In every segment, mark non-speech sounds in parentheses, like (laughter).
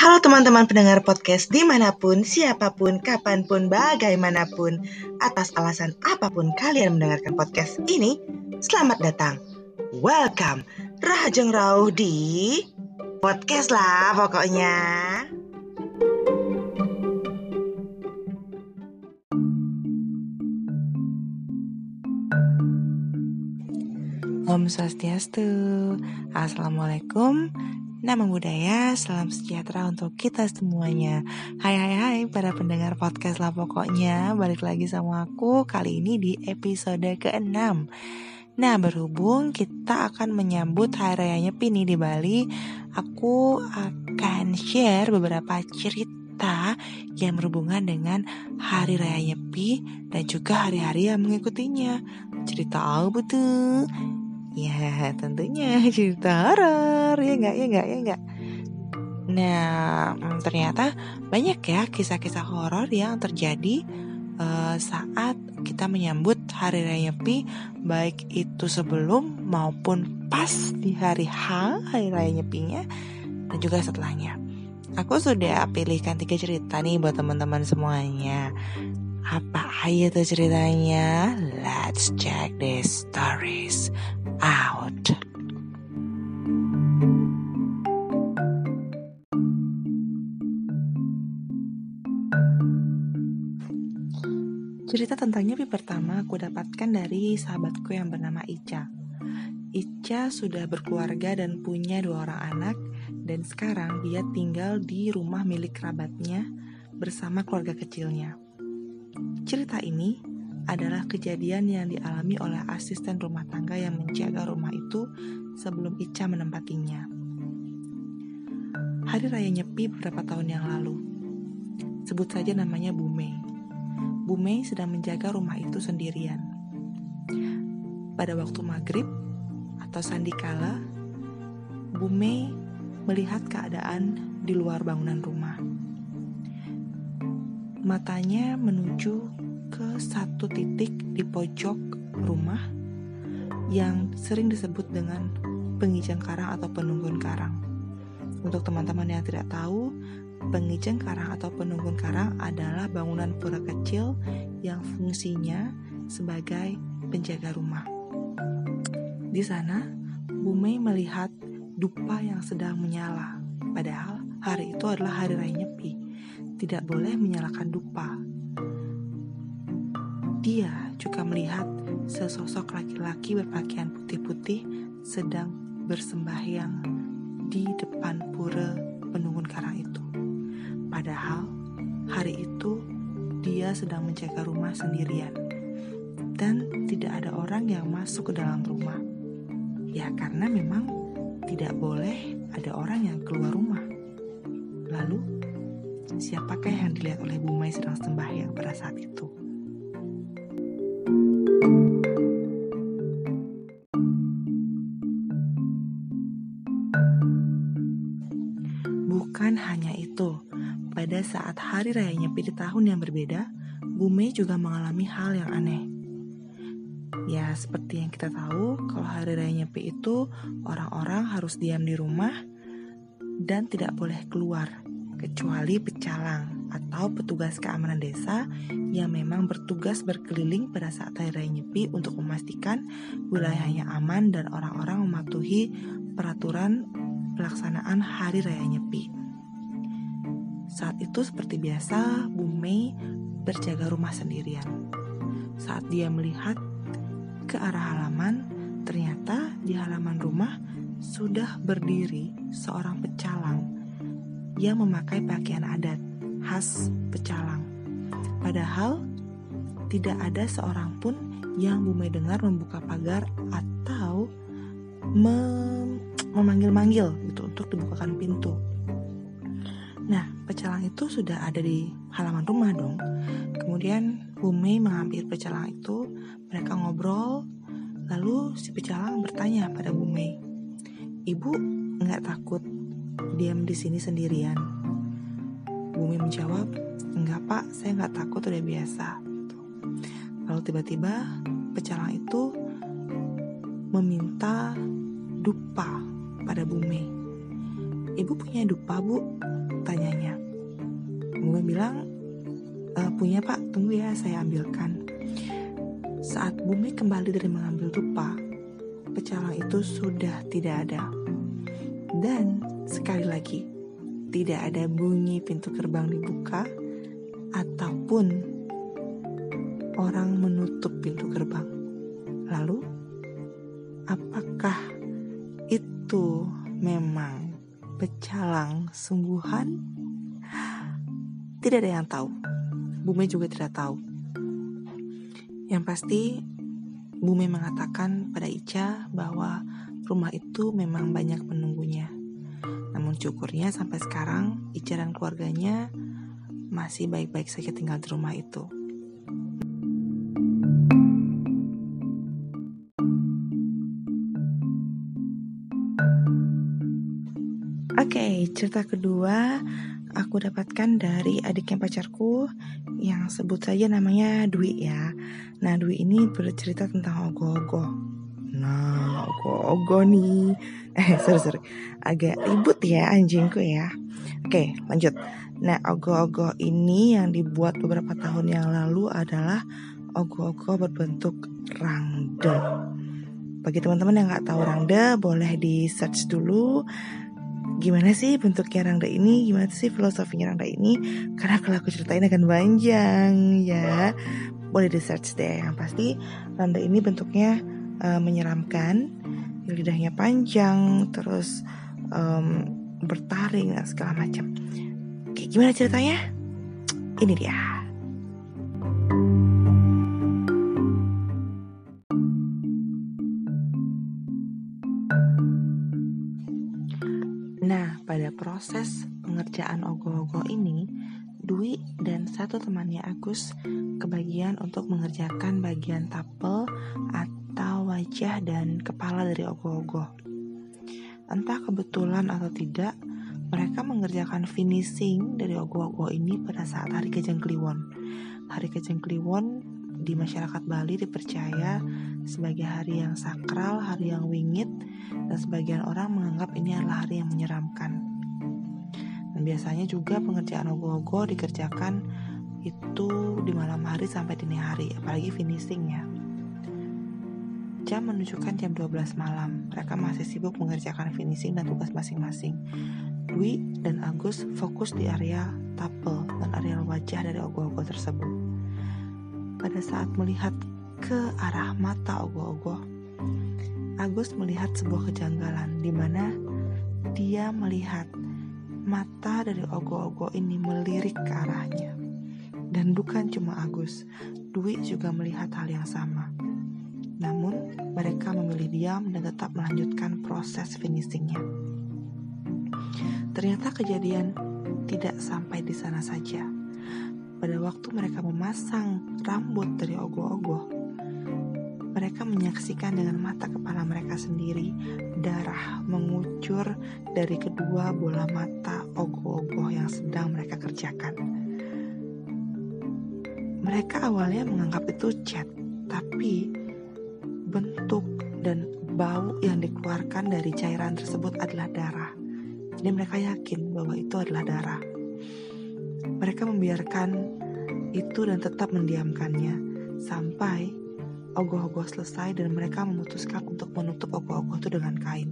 Halo teman-teman pendengar podcast di mana pun, siapa pun, kapan pun, bagaimanapun Atas alasan apa pun kalian mendengarkan podcast ini Selamat datang, welcome. Rahajeng Rauh di podcast lah pokoknya. Om Swastiastu. Assalamualaikum Nama budaya, salam sejahtera untuk kita semuanya. Hai hai hai para pendengar podcast lah pokoknya. Balik lagi sama aku kali ini di episode ke-6 Nah berhubung kita akan menyambut Hari Raya Nyepi nih di Bali Aku akan share beberapa cerita yang berhubungan dengan Hari Raya Nyepi Dan juga hari-hari yang mengikutinya. Cerita apa tuh? Ya tentunya cerita horor ya nggak ya nggak ya nggak. Nah mm, ternyata banyak ya kisah-kisah horor yang terjadi uh, saat kita menyambut hari raya Nyepi baik itu sebelum maupun pas di hari H hari raya Nyepinya dan juga setelahnya. Aku sudah pilihkan tiga cerita nih buat teman-teman semuanya. Apa aja tuh ceritanya? Let's check these stories out. Cerita tentang nyepi pertama aku dapatkan dari sahabatku yang bernama Ica. Ica sudah berkeluarga dan punya dua orang anak dan sekarang dia tinggal di rumah milik kerabatnya bersama keluarga kecilnya. Cerita ini adalah kejadian yang dialami oleh asisten rumah tangga yang menjaga rumah itu sebelum Ica menempatinya. Hari Raya Nyepi beberapa tahun yang lalu. Sebut saja namanya Bu Mei. Bu Mei sedang menjaga rumah itu sendirian. Pada waktu maghrib atau sandikala, Bu Mei melihat keadaan di luar bangunan rumah. Matanya menuju ke satu titik di pojok rumah yang sering disebut dengan pengijang karang atau penunggun karang. Untuk teman-teman yang tidak tahu, pengijang karang atau penunggun karang adalah bangunan pura kecil yang fungsinya sebagai penjaga rumah. Di sana, Bu Mei melihat dupa yang sedang menyala. Padahal hari itu adalah hari raya Nyepi. Tidak boleh menyalakan dupa dia juga melihat sesosok laki-laki berpakaian putih-putih sedang bersembahyang di depan pura penunggun karang itu. Padahal hari itu dia sedang menjaga rumah sendirian dan tidak ada orang yang masuk ke dalam rumah. Ya karena memang tidak boleh ada orang yang keluar rumah. Lalu, siapakah yang dilihat oleh Bu Mai sedang sembahyang pada saat itu? Pada saat hari raya Nyepi di tahun yang berbeda, Bu Mei juga mengalami hal yang aneh. Ya, seperti yang kita tahu, kalau hari raya Nyepi itu orang-orang harus diam di rumah dan tidak boleh keluar, kecuali pecalang atau petugas keamanan desa yang memang bertugas berkeliling pada saat hari raya Nyepi untuk memastikan wilayahnya aman dan orang-orang mematuhi peraturan pelaksanaan Hari Raya Nyepi. Saat itu seperti biasa, Bu Mei berjaga rumah sendirian. Saat dia melihat ke arah halaman, ternyata di halaman rumah sudah berdiri seorang pecalang yang memakai pakaian adat khas pecalang. Padahal tidak ada seorang pun yang Bu Mei dengar membuka pagar atau mem memanggil-manggil gitu untuk dibukakan pintu. Pecalang itu sudah ada di halaman rumah dong. Kemudian Bumi mengambil pecalang itu, mereka ngobrol, lalu si pecalang bertanya pada Bumi, Ibu nggak takut diam di sini sendirian? Bumi menjawab, enggak pak, saya nggak takut udah biasa. Lalu tiba-tiba pecalang itu meminta dupa pada bumi. Ibu punya dupa bu? Tanyanya. Bume bilang, e, punya pak, tunggu ya saya ambilkan. Saat Bumi kembali dari mengambil dupa, pecalang itu sudah tidak ada. Dan sekali lagi, tidak ada bunyi pintu gerbang dibuka ataupun orang menutup pintu gerbang. Lalu, apakah itu memang pecalang sungguhan? Tidak ada yang tahu. Bumi juga tidak tahu. Yang pasti, Bumi mengatakan pada Ica bahwa rumah itu memang banyak penunggunya. Namun syukurnya sampai sekarang Ica dan keluarganya masih baik-baik saja tinggal di rumah itu. Cerita kedua aku dapatkan dari adik yang pacarku yang sebut saja namanya Dwi ya. Nah Dwi ini bercerita tentang ogoh-ogoh. Nah ogoh-ogoh nih. (laughs) Eh sorry sorry, agak ribut ya anjingku ya. Oke lanjut. Nah ogoh-ogoh ini yang dibuat beberapa tahun yang lalu adalah ogoh-ogoh berbentuk rangde. Bagi teman-teman yang nggak tahu rangde, boleh di search dulu gimana sih bentuknya rangda ini, gimana sih filosofinya rangda ini, karena kalau aku ceritain akan panjang ya. Boleh di search deh. Yang pasti rangda ini bentuknya uh, menyeramkan, lidahnya panjang, terus um, bertaring dan segala macam. Oke, gimana ceritanya? Ini dia. Nah, proses pengerjaan ogoh-ogoh ini, Dwi dan satu temannya Agus kebagian untuk mengerjakan bagian tapel atau wajah dan kepala dari ogoh-ogoh. Entah kebetulan atau tidak, mereka mengerjakan finishing dari ogoh-ogoh ini pada saat Hari Kejeng Kliwon. Hari Kejeng Kliwon di masyarakat Bali dipercaya sebagai hari yang sakral, hari yang wingit, dan sebagian orang menganggap ini adalah hari yang menyeramkan. Dan biasanya juga pengerjaan ogo-ogo dikerjakan itu di malam hari sampai dini hari, apalagi finishing ya. Jam menunjukkan jam 12 malam. Mereka masih sibuk mengerjakan finishing dan tugas masing-masing. Dwi dan Agus fokus di area tapel dan area wajah dari ogo-ogo tersebut. Pada saat melihat ke arah mata ogoh-ogoh. Agus melihat sebuah kejanggalan di mana dia melihat mata dari ogoh-ogoh ini melirik ke arahnya. Dan bukan cuma Agus, Dwi juga melihat hal yang sama. Namun, mereka memilih diam dan tetap melanjutkan proses finishingnya. Ternyata kejadian tidak sampai di sana saja. Pada waktu mereka memasang rambut dari ogoh-ogoh, mereka menyaksikan dengan mata kepala mereka sendiri darah mengucur dari kedua bola mata ogoh-ogoh yang sedang mereka kerjakan. Mereka awalnya menganggap itu cat, tapi bentuk dan bau yang dikeluarkan dari cairan tersebut adalah darah. Jadi mereka yakin bahwa itu adalah darah. Mereka membiarkan itu dan tetap mendiamkannya sampai ogoh-ogoh selesai dan mereka memutuskan untuk menutup ogoh-ogoh itu dengan kain.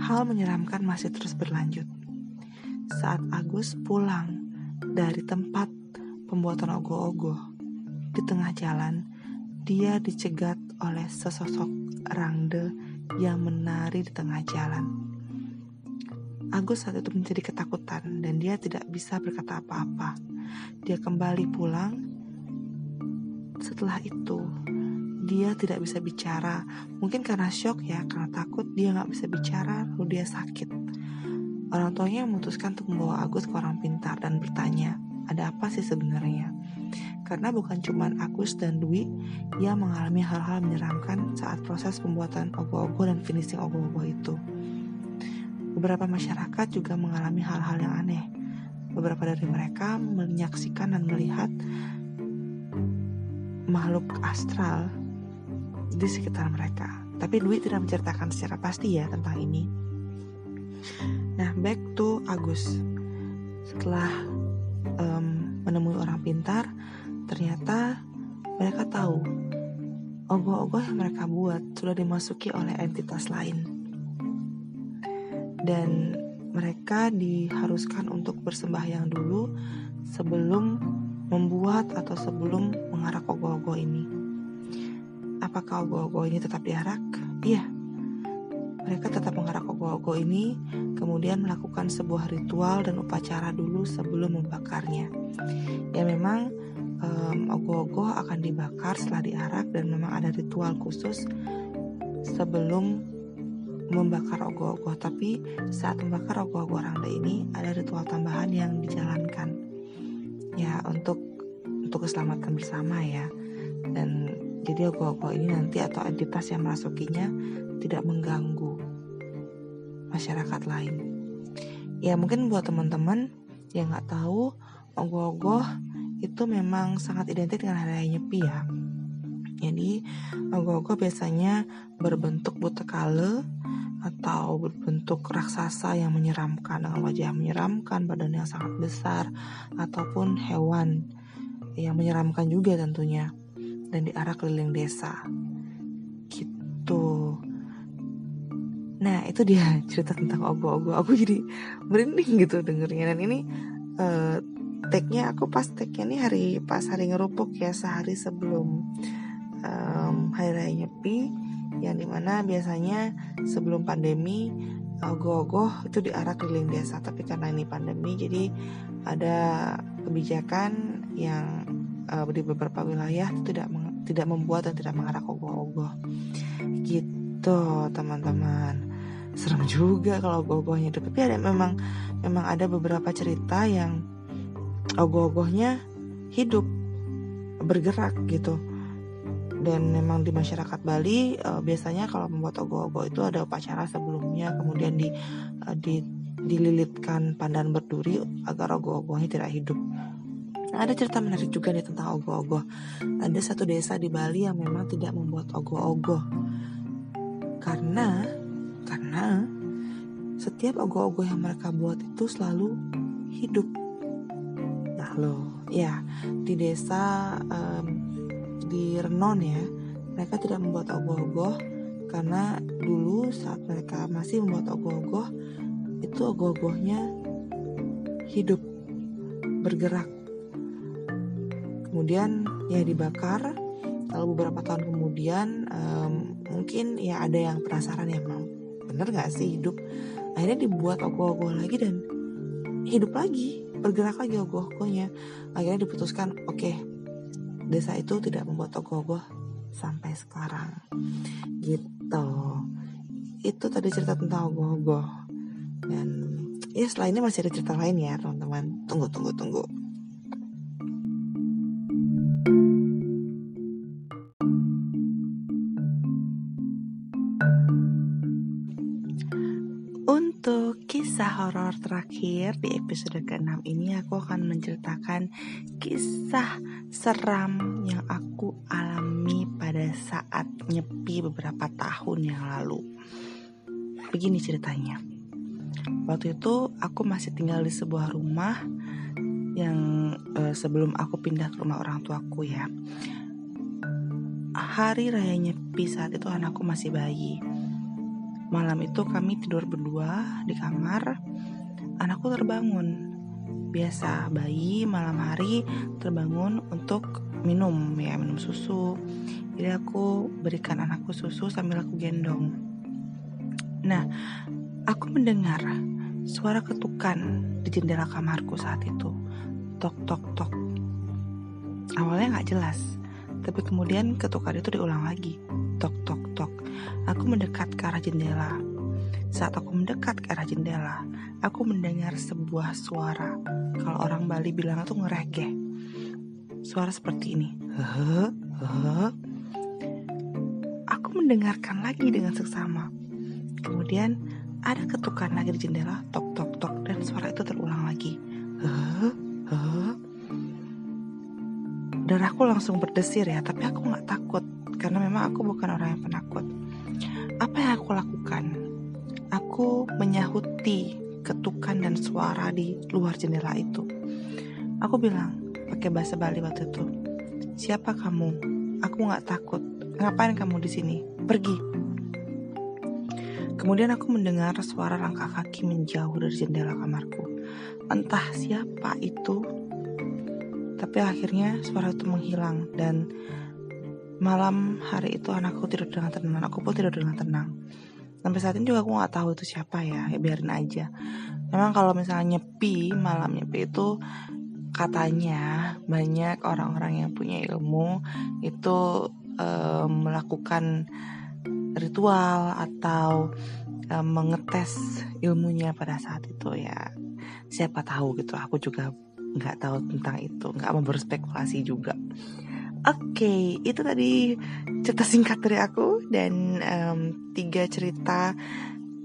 Hal menyeramkan masih terus berlanjut. Saat Agus pulang dari tempat pembuatan ogoh-ogoh, di tengah jalan, dia dicegat oleh sesosok rangde yang menari di tengah jalan. Agus saat itu menjadi ketakutan dan dia tidak bisa berkata apa-apa. Dia kembali pulang setelah itu. Dia tidak bisa bicara. Mungkin karena shock ya karena takut dia nggak bisa bicara lalu dia sakit. Orang tuanya memutuskan untuk membawa Agus ke orang pintar dan bertanya ada apa sih sebenarnya? Karena bukan cuma Agus dan Dwi yang mengalami hal-hal menyeramkan saat proses pembuatan ogo-ogo dan finishing ogo-ogo itu. Beberapa masyarakat juga mengalami hal-hal yang aneh. Beberapa dari mereka menyaksikan dan melihat makhluk astral di sekitar mereka. Tapi Dwi tidak menceritakan secara pasti ya tentang ini. Nah, back to Agus. Setelah um, menemui orang pintar, ternyata mereka tahu ogoh-ogoh yang mereka buat sudah dimasuki oleh entitas lain. Dan mereka diharuskan untuk bersembahyang dulu sebelum membuat atau sebelum mengarak ogoh-ogoh ini. Apakah ogoh-ogoh ini tetap diarak? Iya, mereka tetap mengarak ogoh-ogoh ini, kemudian melakukan sebuah ritual dan upacara dulu sebelum membakarnya. Ya memang um, ogoh-ogoh akan dibakar setelah diarak dan memang ada ritual khusus sebelum membakar ogoh-ogoh. Tapi saat membakar ogoh-ogoh rangda ini ada ritual tambahan yang dijalankan. Ya untuk untuk keselamatan bersama ya. Dan jadi ogoh-ogoh ini nanti atau entitas yang merasukinya tidak mengganggu masyarakat lain. Ya mungkin buat teman-teman yang nggak tahu ogoh-ogoh itu memang sangat identik dengan hari raya Nyepi ya. Jadi ogoh-ogoh biasanya berbentuk butekale atau berbentuk raksasa yang menyeramkan dengan wajah yang menyeramkan, badan yang sangat besar ataupun hewan yang menyeramkan juga tentunya dan diarak keliling desa. Gitu. Nah itu dia (laughs) cerita tentang ogo-ogo Aku jadi merinding gitu dengernya Dan ini uh, tagnya aku pas tagnya nih hari pas hari ngerupuk ya sehari sebelum um, hari raya nyepi yang di mana biasanya sebelum pandemi ogo-ogo itu diarah keliling desa. Tapi karena ini pandemi jadi ada kebijakan yang uh, di beberapa wilayah itu tidak tidak membuat dan tidak mengarah ogo-ogo gitu teman-teman. Serem juga kalau ogoh-ogohnya itu. Tapi ada memang memang ada beberapa cerita yang ogoh-ogohnya hidup bergerak gitu dan memang di masyarakat Bali uh, biasanya kalau membuat ogoh-ogoh itu ada upacara sebelumnya kemudian di, uh, di dililitkan pandan berduri agar ogoh-ogohnya tidak hidup. Nah, ada cerita menarik juga nih tentang ogoh-ogoh. Ada satu desa di Bali yang memang tidak membuat ogoh-ogoh karena karena setiap ogoh-ogoh yang mereka buat itu selalu hidup. Nah lo, ya di desa um, di Renon ya, mereka tidak membuat ogoh-ogoh karena dulu saat mereka masih membuat ogoh-ogoh itu ogoh-ogohnya hidup bergerak. Kemudian ya dibakar lalu beberapa tahun kemudian um, mungkin ya ada yang penasaran ya mau bener gak sih hidup? Akhirnya dibuat ogoh-ogoh lagi dan hidup lagi bergerak lagi ogoh-ogohnya. Akhirnya diputuskan oke okay, desa itu tidak membuat ogoh-ogoh sampai sekarang. Gitu. Itu tadi cerita tentang ogoh-ogoh dan ya setelah ini masih ada cerita lain ya teman-teman. Tunggu tunggu tunggu horor terakhir di episode ke-6 ini aku akan menceritakan kisah seram yang aku alami pada saat nyepi beberapa tahun yang lalu. Begini ceritanya. Waktu itu aku masih tinggal di sebuah rumah yang uh, sebelum aku pindah ke rumah orang tuaku ya. Hari raya nyepi saat itu anakku masih bayi Malam itu kami tidur berdua di kamar. Anakku terbangun. Biasa bayi malam hari terbangun untuk minum ya minum susu. Jadi aku berikan anakku susu sambil aku gendong. Nah, aku mendengar suara ketukan di jendela kamarku saat itu. Tok tok tok. Awalnya nggak jelas, tapi kemudian ketukan itu diulang lagi. Tok tok tok. Aku mendekat ke arah jendela. Saat aku mendekat ke arah jendela, aku mendengar sebuah suara. Kalau orang Bali bilang itu ngeregeh. Suara seperti ini. Aku mendengarkan lagi dengan seksama. Kemudian ada ketukan lagi di jendela, tok tok tok dan suara itu terulang lagi. Hehe. Darahku langsung berdesir ya, tapi aku nggak takut karena memang aku bukan orang yang penakut. Apa yang aku lakukan? aku menyahuti ketukan dan suara di luar jendela itu. Aku bilang pakai bahasa Bali waktu itu, siapa kamu? Aku nggak takut. Ngapain kamu di sini? Pergi. Kemudian aku mendengar suara langkah kaki menjauh dari jendela kamarku. Entah siapa itu, tapi akhirnya suara itu menghilang dan malam hari itu anakku tidur dengan tenang, aku pun tidur dengan tenang. Sampai saat ini juga aku nggak tahu itu siapa ya, ya biarin aja. Memang kalau misalnya nyepi, malam nyepi itu katanya banyak orang-orang yang punya ilmu itu um, melakukan ritual atau um, mengetes ilmunya pada saat itu ya siapa tahu gitu aku juga nggak tahu tentang itu nggak mau berspekulasi juga oke okay, itu tadi cerita singkat dari aku dan um, tiga cerita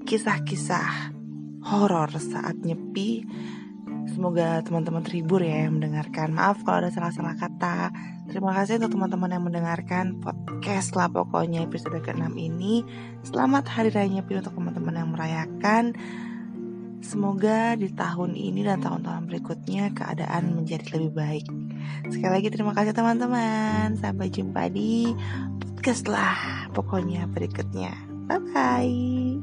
kisah-kisah horor saat nyepi Semoga teman-teman terhibur ya yang mendengarkan. Maaf kalau ada salah-salah kata. Terima kasih untuk teman-teman yang mendengarkan podcast lah pokoknya episode ke-6 ini. Selamat Hari Raya Nyepi untuk teman-teman yang merayakan. Semoga di tahun ini dan tahun-tahun berikutnya keadaan menjadi lebih baik. Sekali lagi terima kasih teman-teman. Sampai jumpa di podcast lah pokoknya berikutnya. Bye-bye.